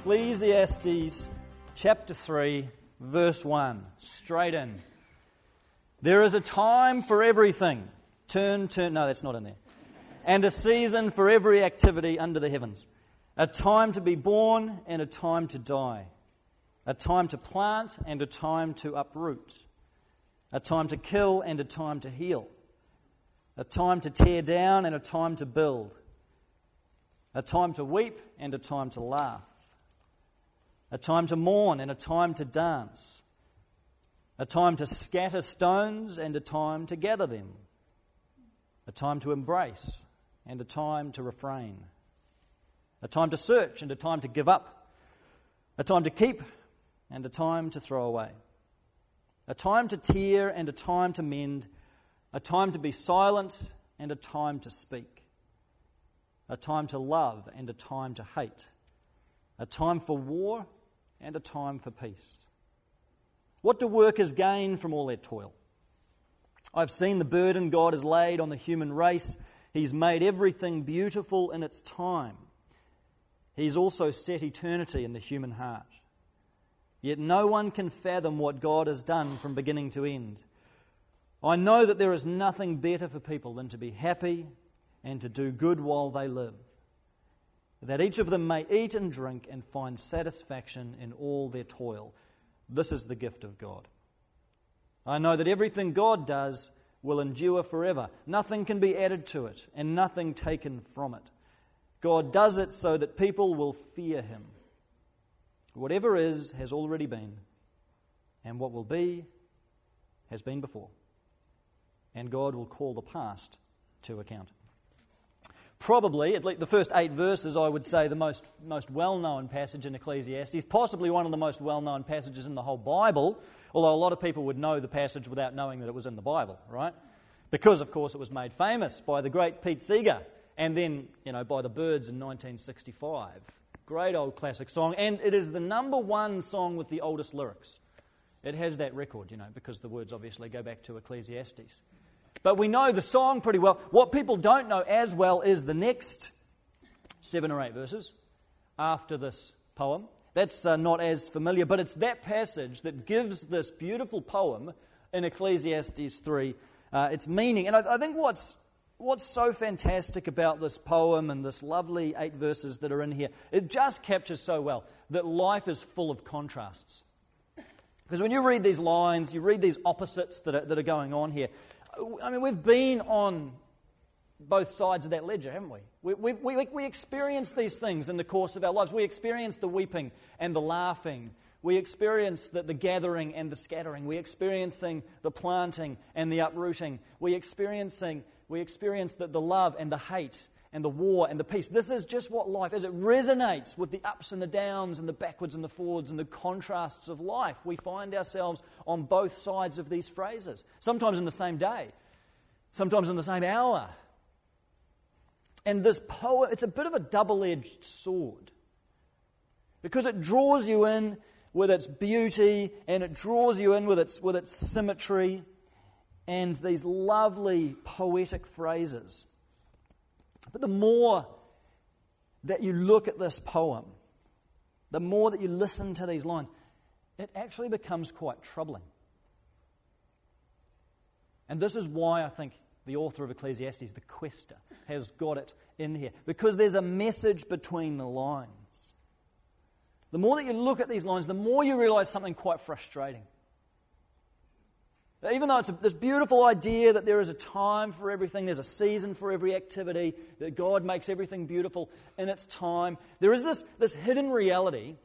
Ecclesiastes chapter 3, verse 1. Straight in. There is a time for everything. Turn, turn. No, that's not in there. And a season for every activity under the heavens. A time to be born and a time to die. A time to plant and a time to uproot. A time to kill and a time to heal. A time to tear down and a time to build. A time to weep and a time to laugh a time to mourn and a time to dance, a time to scatter stones and a time to gather them, a time to embrace and a time to refrain, a time to search and a time to give up, a time to keep and a time to throw away, a time to tear and a time to mend, a time to be silent and a time to speak, a time to love and a time to hate, a time for war and a time for peace. What do workers gain from all their toil? I've seen the burden God has laid on the human race. He's made everything beautiful in its time. He's also set eternity in the human heart. Yet no one can fathom what God has done from beginning to end. I know that there is nothing better for people than to be happy and to do good while they live that each of them may eat and drink and find satisfaction in all their toil. This is the gift of God. I know that everything God does will endure forever. Nothing can be added to it, and nothing taken from it. God does it so that people will fear Him. Whatever is has already been, and what will be has been before. And God will call the past to account probably, at least the first eight verses, I would say the most, most well known passage in Ecclesiastes, possibly one of the most well known passages in the whole Bible, although a lot of people would know the passage without knowing that it was in the Bible, right? Because, of course, it was made famous by the great Pete Seeger and then, you know, by the Byrds in 1965. Great old classic song, and it is the number one song with the oldest lyrics. It has that record, you know, because the words obviously go back to Ecclesiastes. But we know the song pretty well. What people don't know as well is the next seven or eight verses after this poem. That's uh, not as familiar, but it's that passage that gives this beautiful poem in Ecclesiastes 3 uh, its meaning. And I, I think what's, what's so fantastic about this poem and this lovely eight verses that are in here, it just captures so well that life is full of contrasts. Because when you read these lines, you read these opposites that are, that are going on here, I mean, we've been on both sides of that ledger, haven't we? We, we, we, we experience these things in the course of our lives. We experience the weeping and the laughing. We experience the, the gathering and the scattering. We experiencing the planting and the uprooting. We experiencing we experience the, the love and the hate and the war and the peace. This is just what life is. It resonates with the ups and the downs and the backwards and the forwards and the contrasts of life. We find ourselves on both sides of these phrases, sometimes in the same day, sometimes in the same hour. And this poem, it's a bit of a double edged sword because it draws you in with its beauty and it draws you in with its, with its symmetry and these lovely poetic phrases. But the more that you look at this poem, the more that you listen to these lines, it actually becomes quite troubling. And this is why I think the author of Ecclesiastes, the quester, has got it in here. Because there's a message between the lines. The more that you look at these lines, the more you realize something quite frustrating. Even though it's a, this beautiful idea that there is a time for everything, there's a season for every activity, that God makes everything beautiful in its time, there is this, this hidden reality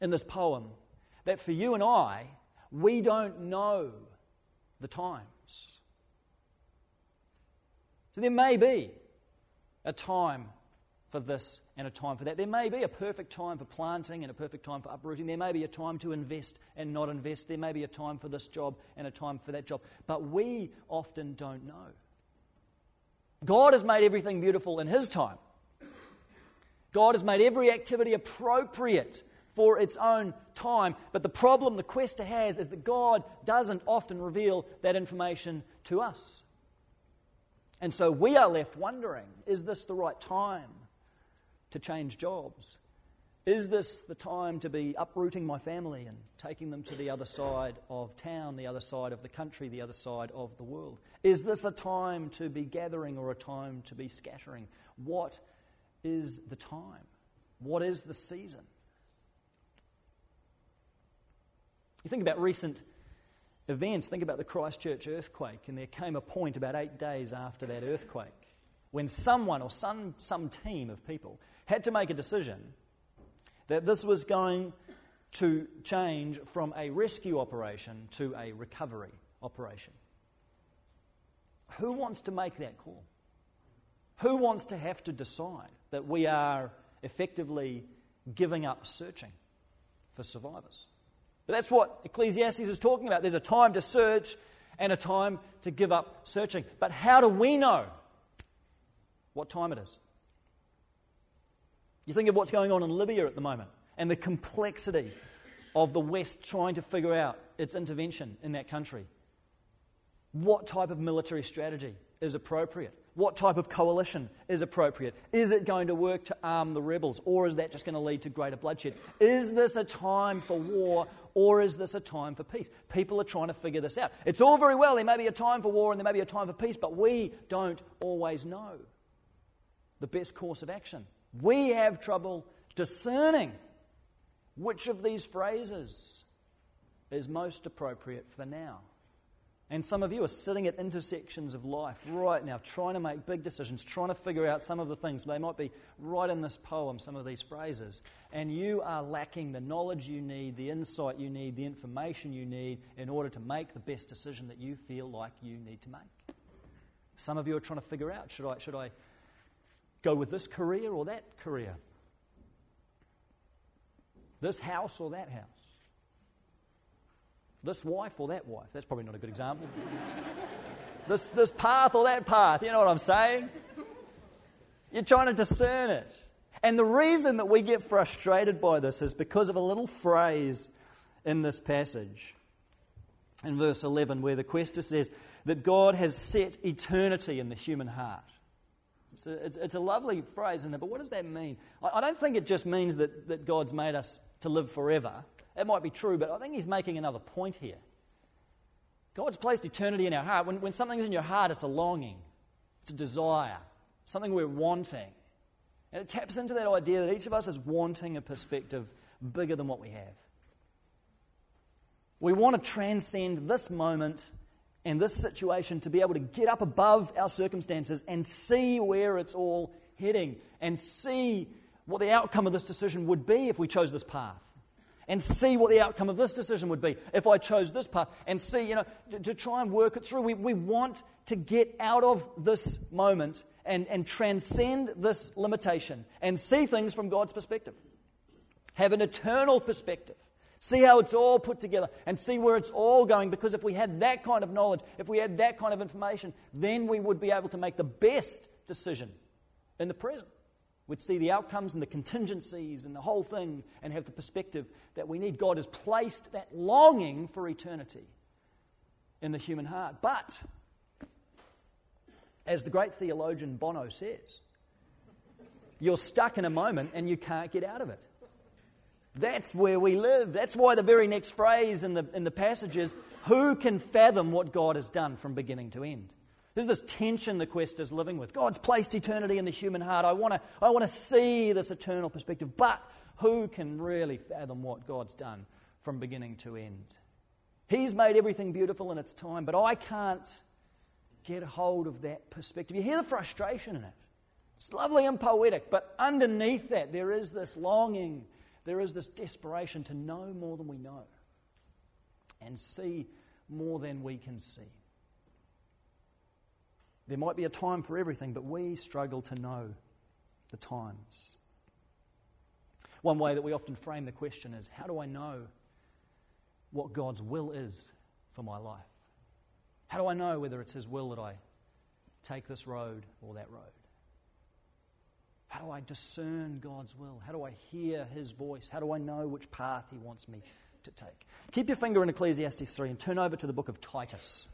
in this poem that for you and I, we don't know the times. So there may be a time for this and a time for that. There may be a perfect time for planting and a perfect time for uprooting. There may be a time to invest and not invest. There may be a time for this job and a time for that job. But we often don't know. God has made everything beautiful in His time. God has made every activity appropriate for its own time. But the problem the quester has is that God doesn't often reveal that information to us. And so we are left wondering is this the right time? To change jobs? Is this the time to be uprooting my family and taking them to the other side of town, the other side of the country, the other side of the world? Is this a time to be gathering or a time to be scattering? What is the time? What is the season? You think about recent events, think about the Christchurch earthquake, and there came a point about eight days after that earthquake when someone or some, some team of people had to make a decision that this was going to change from a rescue operation to a recovery operation. Who wants to make that call? Who wants to have to decide that we are effectively giving up searching for survivors? But that's what Ecclesiastes is talking about. There's a time to search and a time to give up searching. But how do we know what time it is? You think of what's going on in Libya at the moment and the complexity of the West trying to figure out its intervention in that country. What type of military strategy is appropriate? What type of coalition is appropriate? Is it going to work to arm the rebels, or is that just going to lead to greater bloodshed? Is this a time for war, or is this a time for peace? People are trying to figure this out. It's all very well, there may be a time for war and there may be a time for peace, but we don't always know the best course of action. We have trouble discerning which of these phrases is most appropriate for now. And some of you are sitting at intersections of life right now, trying to make big decisions, trying to figure out some of the things. They might be right in this poem, some of these phrases. And you are lacking the knowledge you need, the insight you need, the information you need in order to make the best decision that you feel like you need to make. Some of you are trying to figure out should I, should I go with this career or that career? This house or that house? This wife or that wife? That's probably not a good example. this, this path or that path? You know what I'm saying? You're trying to discern it. And the reason that we get frustrated by this is because of a little phrase in this passage. In verse 11, where the quester says that God has set eternity in the human heart. It's a, it's, it's a lovely phrase, isn't it? But what does that mean? I, I don't think it just means that, that God's made us to live forever. It might be true, but I think he's making another point here. God's placed eternity in our heart. When, when something's in your heart, it's a longing, it's a desire, something we're wanting. And it taps into that idea that each of us is wanting a perspective bigger than what we have. We want to transcend this moment and this situation to be able to get up above our circumstances and see where it's all heading and see what the outcome of this decision would be if we chose this path. And see what the outcome of this decision would be if I chose this path. And see, you know, to, to try and work it through. We, we want to get out of this moment and, and transcend this limitation and see things from God's perspective. Have an eternal perspective. See how it's all put together and see where it's all going. Because if we had that kind of knowledge, if we had that kind of information, then we would be able to make the best decision in the present We'd see the outcomes and the contingencies and the whole thing and have the perspective that we need. God has placed that longing for eternity in the human heart. But, as the great theologian Bono says, you're stuck in a moment and you can't get out of it. That's where we live. That's why the very next phrase in the, in the passage is Who can fathom what God has done from beginning to end? There's this tension the quest is living with. God's placed eternity in the human heart. I want to I want to see this eternal perspective, but who can really fathom what God's done from beginning to end? He's made everything beautiful in its time, but I can't get hold of that perspective. You hear the frustration in it. It's lovely and poetic, but underneath that, there is this longing, there is this desperation to know more than we know and see more than we can see. There might be a time for everything, but we struggle to know the times. One way that we often frame the question is how do I know what God's will is for my life? How do I know whether it's His will that I take this road or that road? How do I discern God's will? How do I hear His voice? How do I know which path He wants me to take? Keep your finger in Ecclesiastes 3 and turn over to the book of Titus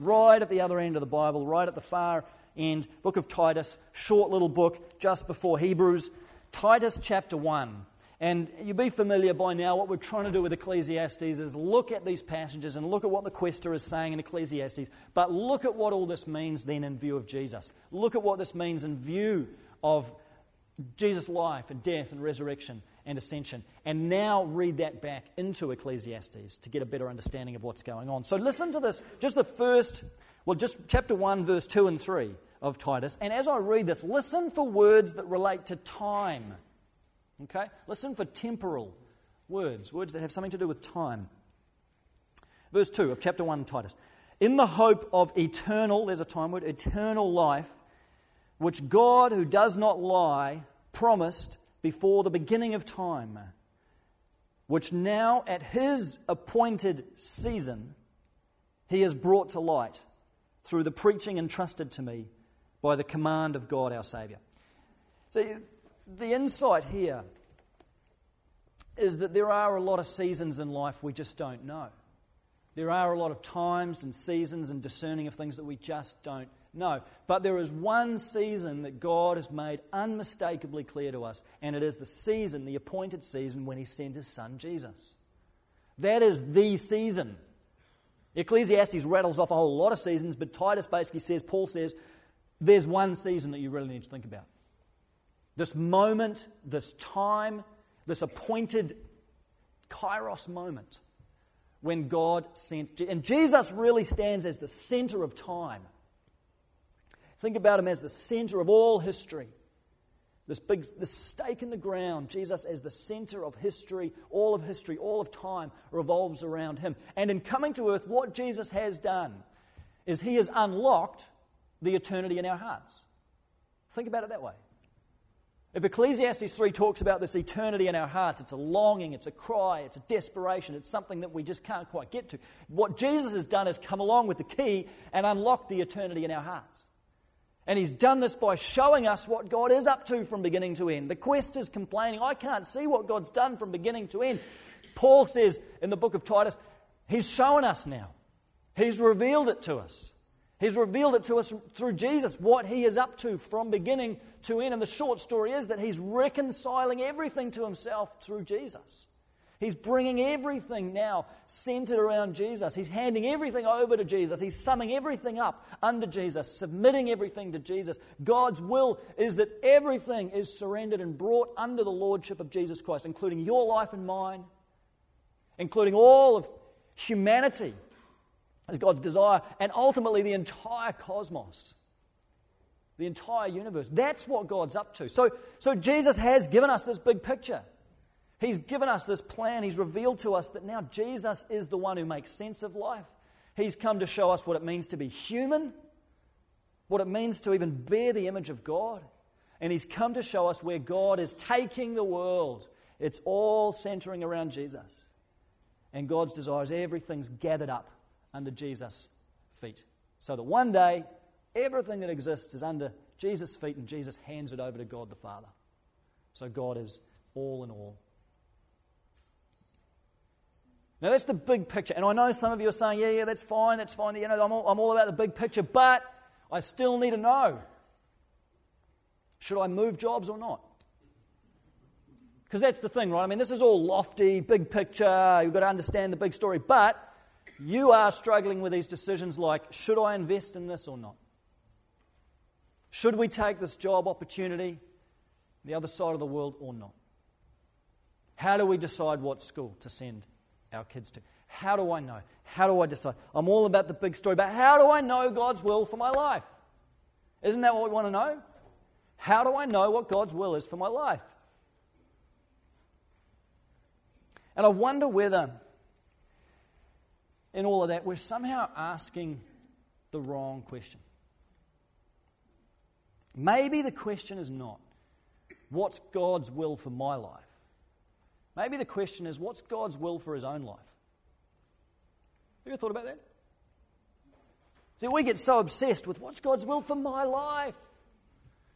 right at the other end of the Bible, right at the far end. Book of Titus, short little book just before Hebrews. Titus chapter 1. And you'll be familiar by now. What we're trying to do with Ecclesiastes is look at these passages and look at what the quester is saying in Ecclesiastes, but look at what all this means then in view of Jesus. Look at what this means in view of Jesus' life and death and resurrection and ascension. And now read that back into Ecclesiastes to get a better understanding of what's going on. So listen to this, just the first, well, just chapter 1, verse 2 and 3 of Titus. And as I read this, listen for words that relate to time Okay? Listen for temporal words, words that have something to do with time. Verse 2 of chapter 1, Titus. In the hope of eternal, there's a time word, eternal life, which God, who does not lie, promised before the beginning of time, which now at his appointed season he has brought to light through the preaching entrusted to me by the command of God our Saviour. So the insight here is that there are a lot of seasons in life we just don't know. There are a lot of times and seasons and discerning of things that we just don't know. But there is one season that God has made unmistakably clear to us, and it is the season, the appointed season, when He sent His Son Jesus. That is the season. Ecclesiastes rattles off a whole lot of seasons, but Titus basically says, Paul says, there's one season that you really need to think about. This moment, this time, this appointed kairos moment when God sent. And Jesus really stands as the center of time. Think about him as the center of all history. This big this stake in the ground, Jesus as the center of history, all of history, all of time revolves around him. And in coming to earth, what Jesus has done is he has unlocked the eternity in our hearts. Think about it that way. If Ecclesiastes 3 talks about this eternity in our hearts, it's a longing, it's a cry, it's a desperation, it's something that we just can't quite get to. What Jesus has done is come along with the key and unlock the eternity in our hearts. And he's done this by showing us what God is up to from beginning to end. The quest is complaining, I can't see what God's done from beginning to end. Paul says in the book of Titus, He's shown us now. He's revealed it to us. He's revealed it to us through Jesus, what he is up to from beginning to end. And the short story is that he's reconciling everything to himself through Jesus. He's bringing everything now centered around Jesus. He's handing everything over to Jesus. He's summing everything up under Jesus, submitting everything to Jesus. God's will is that everything is surrendered and brought under the lordship of Jesus Christ, including your life and mine, including all of humanity is God's desire, and ultimately the entire cosmos, the entire universe. That's what God's up to. So, so Jesus has given us this big picture. He's given us this plan. He's revealed to us that now Jesus is the one who makes sense of life. He's come to show us what it means to be human, what it means to even bear the image of God. And He's come to show us where God is taking the world. It's all centering around Jesus. And God's desires, everything's gathered up under Jesus' feet. So that one day, everything that exists is under Jesus' feet and Jesus hands it over to God the Father. So God is all in all. Now, that's the big picture. And I know some of you are saying, yeah, yeah, that's fine, that's fine. You know, I'm all, I'm all about the big picture, but I still need to know should I move jobs or not? Because that's the thing, right? I mean, this is all lofty, big picture. You've got to understand the big story. But you are struggling with these decisions like should I invest in this or not? Should we take this job opportunity, the other side of the world, or not? How do we decide what school to send our kids to? How do I know? How do I decide? I'm all about the big story, but how do I know God's will for my life? Isn't that what we want to know? How do I know what God's will is for my life? And I wonder whether in all of that, we're somehow asking the wrong question. Maybe the question is not, what's God's will for my life? Maybe the question is, what's God's will for his own life? Have you ever thought about that? See, we get so obsessed with what's God's will for my life.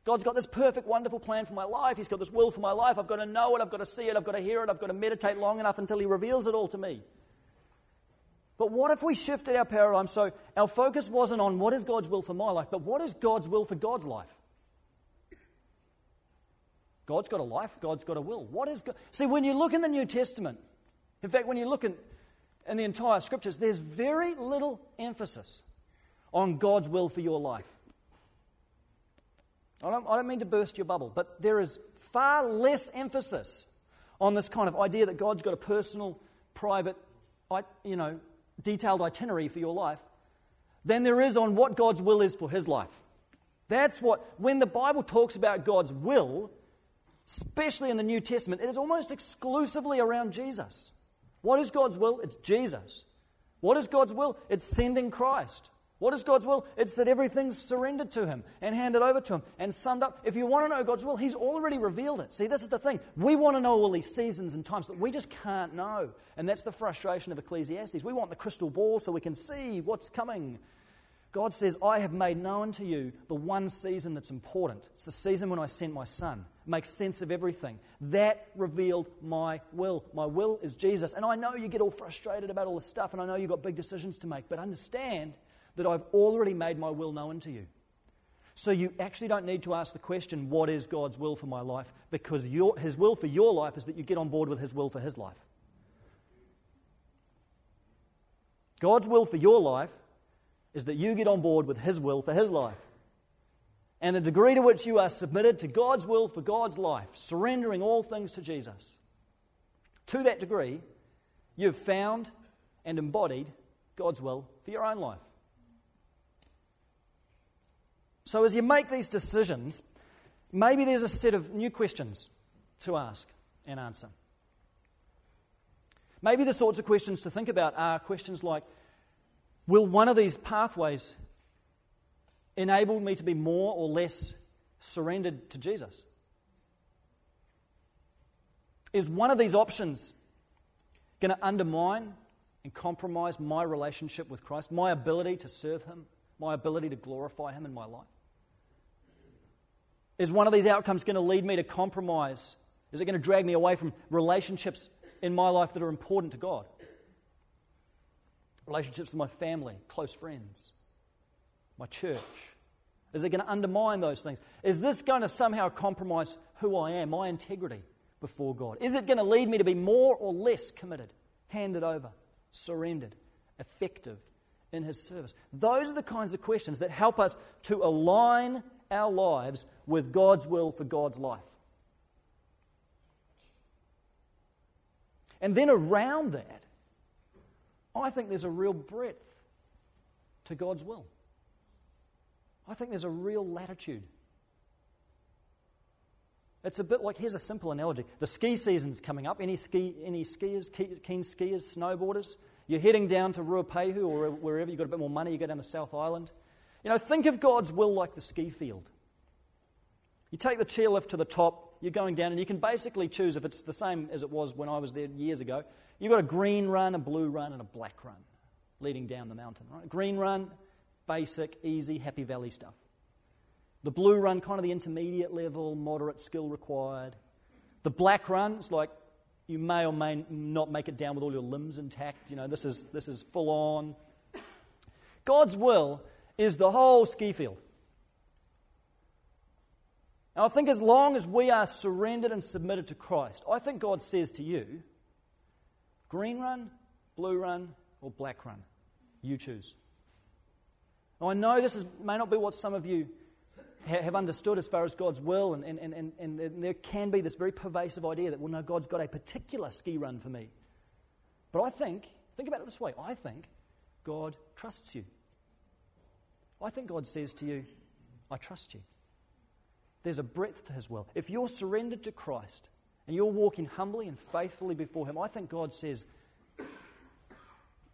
God's got this perfect, wonderful plan for my life. He's got this will for my life. I've got to know it. I've got to see it. I've got to hear it. I've got to meditate long enough until He reveals it all to me. But what if we shifted our paradigm so our focus wasn't on what is God's will for my life, but what is God's will for God's life? God's got a life, God's got a will. What is God? See, when you look in the New Testament, in fact, when you look in, in the entire scriptures, there's very little emphasis on God's will for your life. I don't, I don't mean to burst your bubble, but there is far less emphasis on this kind of idea that God's got a personal, private, you know, detailed itinerary for your life than there is on what God's will is for his life. That's what, when the Bible talks about God's will, especially in the New Testament, it is almost exclusively around Jesus. What is God's will? It's Jesus. What is God's will? It's sending Christ. What is God's will? It's that everything's surrendered to Him and handed over to Him and summed up. If you want to know God's will, He's already revealed it. See, this is the thing. We want to know all these seasons and times that we just can't know. And that's the frustration of Ecclesiastes. We want the crystal ball so we can see what's coming. God says, I have made known to you the one season that's important. It's the season when I sent my Son. It makes sense of everything. That revealed my will. My will is Jesus. And I know you get all frustrated about all this stuff, and I know you've got big decisions to make, but understand that I've already made my will known to you. So you actually don't need to ask the question, What is God's will for my life? Because your, His will for your life is that you get on board with His will for His life. God's will for your life is that you get on board with His will for His life. And the degree to which you are submitted to God's will for God's life, surrendering all things to Jesus, to that degree, you've found and embodied God's will for your own life. So, as you make these decisions, maybe there's a set of new questions to ask and answer. Maybe the sorts of questions to think about are questions like Will one of these pathways enable me to be more or less surrendered to Jesus? Is one of these options going to undermine and compromise my relationship with Christ, my ability to serve Him, my ability to glorify Him in my life? Is one of these outcomes going to lead me to compromise? Is it going to drag me away from relationships in my life that are important to God? Relationships with my family, close friends, my church. Is it going to undermine those things? Is this going to somehow compromise who I am, my integrity before God? Is it going to lead me to be more or less committed, handed over, surrendered, effective in His service? Those are the kinds of questions that help us to align our lives with God's will for God's life. And then around that, I think there's a real breadth to God's will. I think there's a real latitude. It's a bit like here's a simple analogy. The ski season's coming up. Any ski, any skiers, keen skiers, snowboarders, you're heading down to Ruapehu or wherever you've got a bit more money, you go down the South Island. You know, think of God's will like the ski field. You take the chairlift to the top, you're going down, and you can basically choose if it's the same as it was when I was there years ago. You've got a green run, a blue run, and a black run leading down the mountain. Right? Green run, basic, easy, happy valley stuff. The blue run, kind of the intermediate level, moderate skill required. The black run is like you may or may not make it down with all your limbs intact. You know, this is, this is full on. God's will is the whole ski field. Now, I think as long as we are surrendered and submitted to Christ, I think God says to you green run, blue run, or black run. You choose. Now, I know this is, may not be what some of you have understood as far as God's will, and, and, and, and, there can be this very pervasive idea that, well, no, God's got a particular ski run for me. But I think, think about it this way I think God trusts you. I think God says to you, I trust you. There's a breadth to his will. If you're surrendered to Christ and you're walking humbly and faithfully before him, I think God says,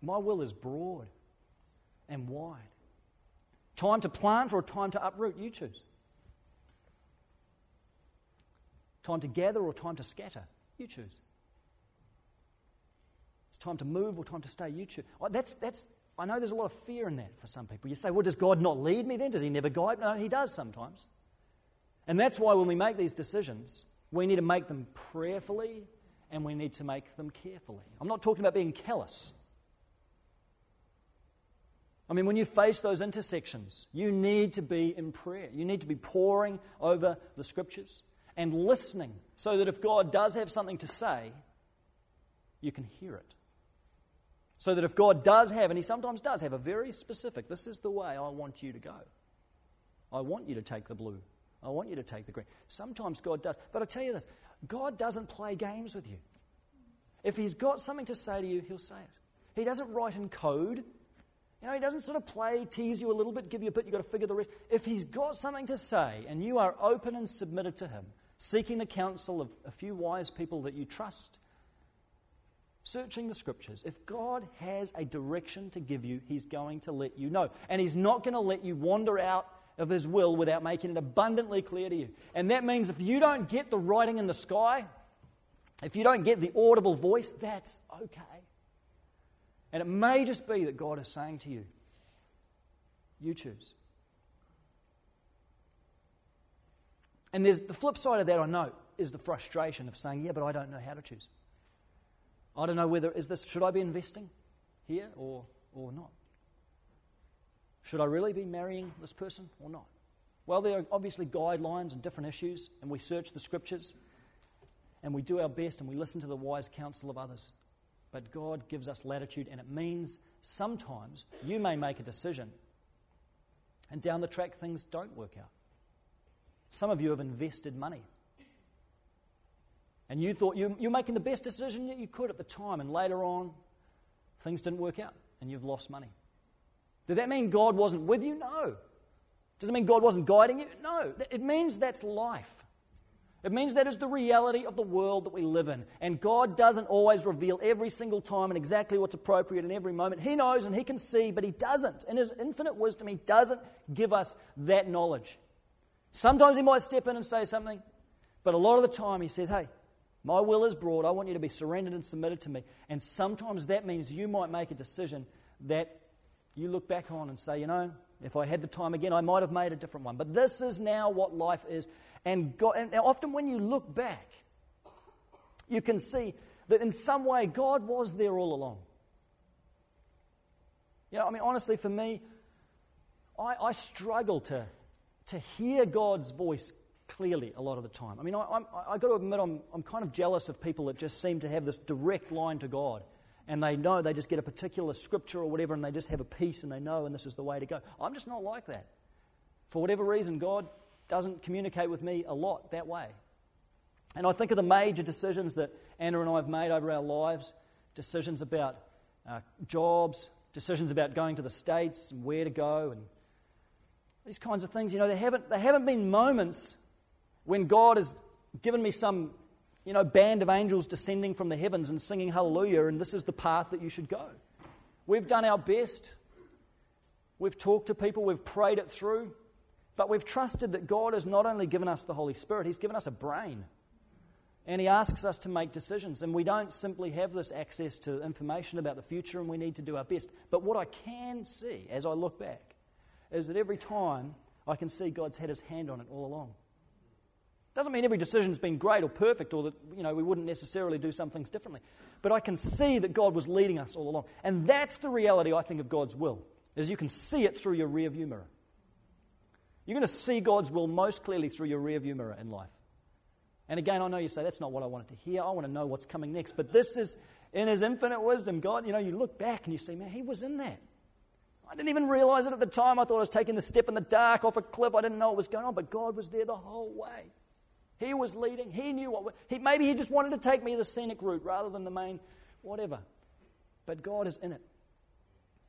My will is broad and wide. Time to plant or time to uproot, you choose. Time to gather or time to scatter, you choose. It's time to move or time to stay, you choose. Oh, that's, that's, I know there's a lot of fear in that for some people. You say, well, does God not lead me then? Does He never guide? No, He does sometimes. And that's why when we make these decisions, we need to make them prayerfully and we need to make them carefully. I'm not talking about being callous. I mean, when you face those intersections, you need to be in prayer. You need to be poring over the scriptures and listening so that if God does have something to say, you can hear it. So that if God does have, and He sometimes does have a very specific, this is the way I want you to go. I want you to take the blue. I want you to take the green. Sometimes God does. But I tell you this God doesn't play games with you. If He's got something to say to you, He'll say it. He doesn't write in code. You know, He doesn't sort of play, tease you a little bit, give you a bit, you've got to figure the rest. If He's got something to say and you are open and submitted to Him, seeking the counsel of a few wise people that you trust, searching the scriptures, if God has a direction to give you, He's going to let you know. And He's not going to let you wander out of His will without making it abundantly clear to you. And that means if you don't get the writing in the sky, if you don't get the audible voice, that's okay. And it may just be that God is saying to you, you choose. And there's the flip side of that, I know, is the frustration of saying, yeah, but I don't know how to choose. I don't know whether is this should I be investing here or or not? Should I really be marrying this person or not? Well, there are obviously guidelines and different issues, and we search the scriptures and we do our best and we listen to the wise counsel of others. But God gives us latitude, and it means sometimes you may make a decision, and down the track things don't work out. Some of you have invested money. And you thought you, you're making the best decision that you could at the time, and later on, things didn't work out, and you've lost money. Did that mean God wasn't with you? No. Does it mean God wasn't guiding you? No. It means that's life. It means that is the reality of the world that we live in. And God doesn't always reveal every single time and exactly what's appropriate in every moment. He knows and He can see, but He doesn't. In His infinite wisdom, He doesn't give us that knowledge. Sometimes He might step in and say something, but a lot of the time He says, Hey, my will is broad. I want you to be surrendered and submitted to me. And sometimes that means you might make a decision that you look back on and say, you know, if I had the time again, I might have made a different one. But this is now what life is. And, God, and often when you look back, you can see that in some way God was there all along. You know, I mean, honestly, for me, I, I struggle to, to hear God's voice clearly a lot of the time. I mean, I, I'm, I got to admit, I'm, I'm kind of jealous of people that just seem to have this direct line to God. And they know they just get a particular scripture or whatever, and they just have a peace and they know, and this is the way to go. I'm just not like that. For whatever reason, God doesn't communicate with me a lot that way. And I think of the major decisions that Anna and I have made over our lives decisions about uh, jobs, decisions about going to the States and where to go, and these kinds of things. You know, there haven't, there haven't been moments when God has given me some, you know, band of angels descending from the heavens and singing hallelujah, and this is the path that you should go. We've done our best. We've talked to people, we've prayed it through. But we've trusted that God has not only given us the Holy Spirit, He's given us a brain. And He asks us to make decisions. And we don't simply have this access to information about the future, and we need to do our best. But what I can see as I look back is that every time I can see God's had His hand on it all along. Doesn't mean every decision's been great or perfect, or that you know we wouldn't necessarily do some things differently. But I can see that God was leading us all along, and that's the reality I think of God's will. Is you can see it through your rear view mirror. You're going to see God's will most clearly through your rearview mirror in life. And again, I know you say, that's not what I wanted to hear. I want to know what's coming next. But this is, in His infinite wisdom, God, you know, you look back and you say, man, He was in that. I didn't even realize it at the time. I thought I was taking the step in the dark off a cliff. I didn't know what was going on, but God was there the whole way. He was leading. He knew what. He, maybe He just wanted to take me the scenic route rather than the main, whatever. But God is in it,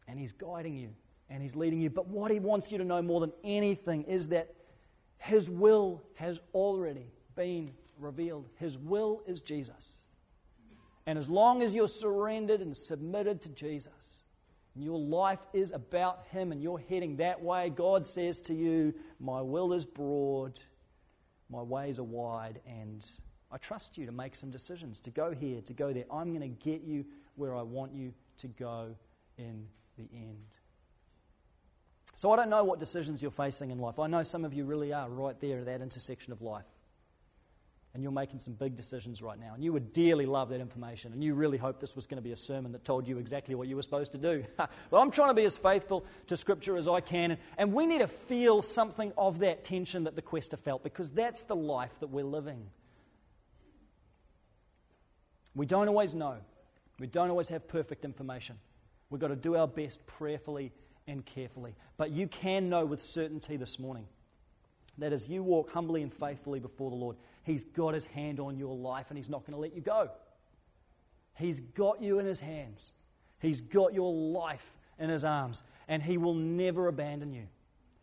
and He's guiding you and He's leading you. But what He wants you to know more than anything is that His will has already been revealed. His will is Jesus. And as long as you're surrendered and submitted to Jesus, and your life is about Him and you're heading that way, God says to you, My will is broad, my ways are wide, and I trust you to make some decisions, to go here, to go there. I'm going to get you where I want you to go in the end. So I don't know what decisions you're facing in life. I know some of you really are right there at that intersection of life. and you're making some big decisions right now, and you would dearly love that information, and you really hope this was going to be a sermon that told you exactly what you were supposed to do. well, I'm trying to be as faithful to Scripture as I can, and we need to feel something of that tension that the quester felt, because that's the life that we're living. We don't always know, we don't always have perfect information. We've got to do our best prayerfully and carefully. But you can know with certainty this morning that as you walk humbly and faithfully before the Lord, He's got His hand on your life and He's not going to let you go. He's got you in His hands, He's got your life in His arms, and He will never abandon you.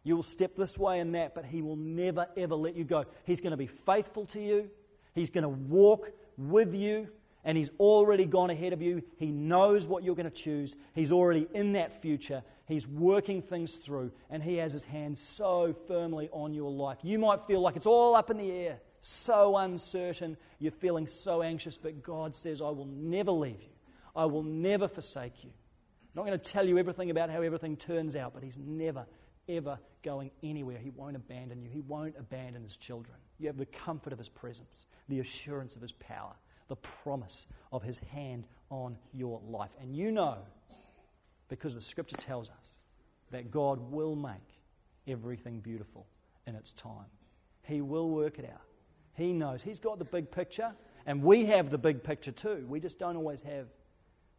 You will step this way and that, but He will never, ever let you go. He's going to be faithful to you, He's going to walk with you and He's already gone ahead of you. He knows what you're going to choose. He's already in that future. He's working things through, and He has His hand so firmly on your life. You might feel like it's all up in the air, so uncertain. You're feeling so anxious, but God says, I will never leave you, I will never forsake you. I'm not going to tell you everything about how everything turns out, but He's never, ever going anywhere. He won't abandon you, He won't abandon His children. You have the comfort of His presence, the assurance of His power the promise of his hand on your life. And you know, because the scripture tells us, that God will make everything beautiful in its time. He will work it out. He knows. He's got the big picture, and we have the big picture too. We just don't always have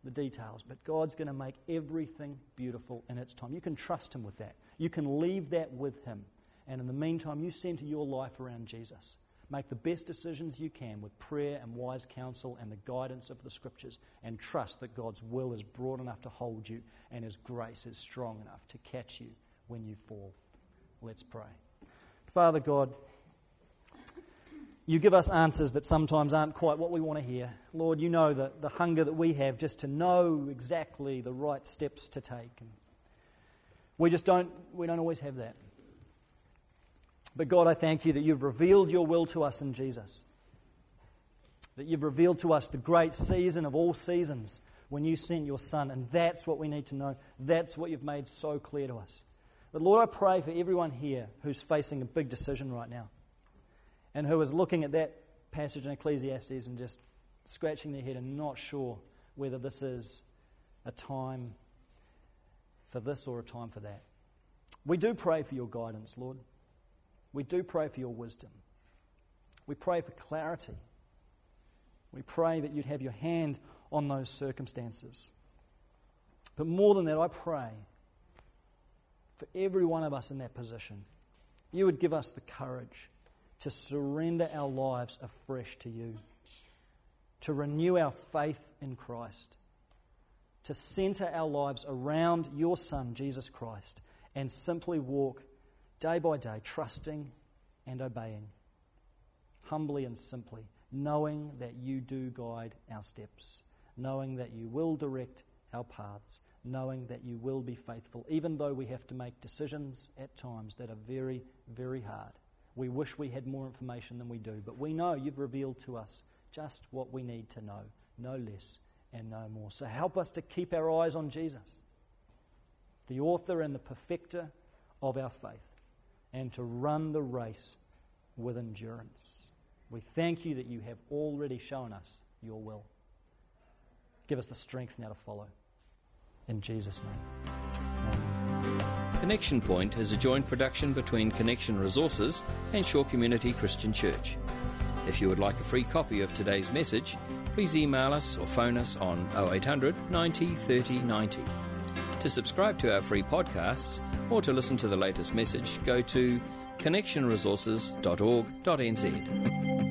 the details, but God's going to make everything beautiful in its time. You can trust Him with that. You can leave that with Him. And in the meantime, you center your life around Jesus. Make the best decisions you can with prayer and wise counsel and the guidance of the Scriptures, and trust that God's will is broad enough to hold you and His grace is strong enough to catch you when you fall. Let's pray. Father God, you give us answers that sometimes aren't quite what we want to hear. Lord, you know the, the hunger that we have just to know exactly the right steps to take. And we just don't, we don't always have that. But God, I thank you that you've revealed your will to us in Jesus. That you've revealed to us the great season of all seasons when you sent your Son. And that's what we need to know. That's what you've made so clear to us. But Lord, I pray for everyone here who's facing a big decision right now and who is looking at that passage in Ecclesiastes and just scratching their head and not sure whether this is a time for this or a time for that. We do pray for your guidance, Lord. We do pray for your wisdom. We pray for clarity. We pray that you'd have your hand on those circumstances. But more than that, I pray for every one of us in that position, you would give us the courage to surrender our lives afresh to you, to renew our faith in Christ, to center our lives around your Son, Jesus Christ, and simply walk day by day, trusting and obeying, humbly and simply, knowing that you do guide our steps, knowing that you will direct our paths, knowing that you will be faithful, even though we have to make decisions at times that are very, very hard. We wish we had more information than we do, but we know you've revealed to us just what we need to know, no less and no more. So help us to keep our eyes on Jesus, the author and the perfecter of our faith and to run the race with endurance. We thank you that you have already shown us your will. Give us the strength now to follow. In Jesus' name. Connection Point is a joint production between Connection Resources and Shore Community Christian Church. If you would like a free copy of today's message, please email us or phone us on 0800 90 30 90. To subscribe to our free podcasts or to listen to the latest message, go to connectionresources.org.nz.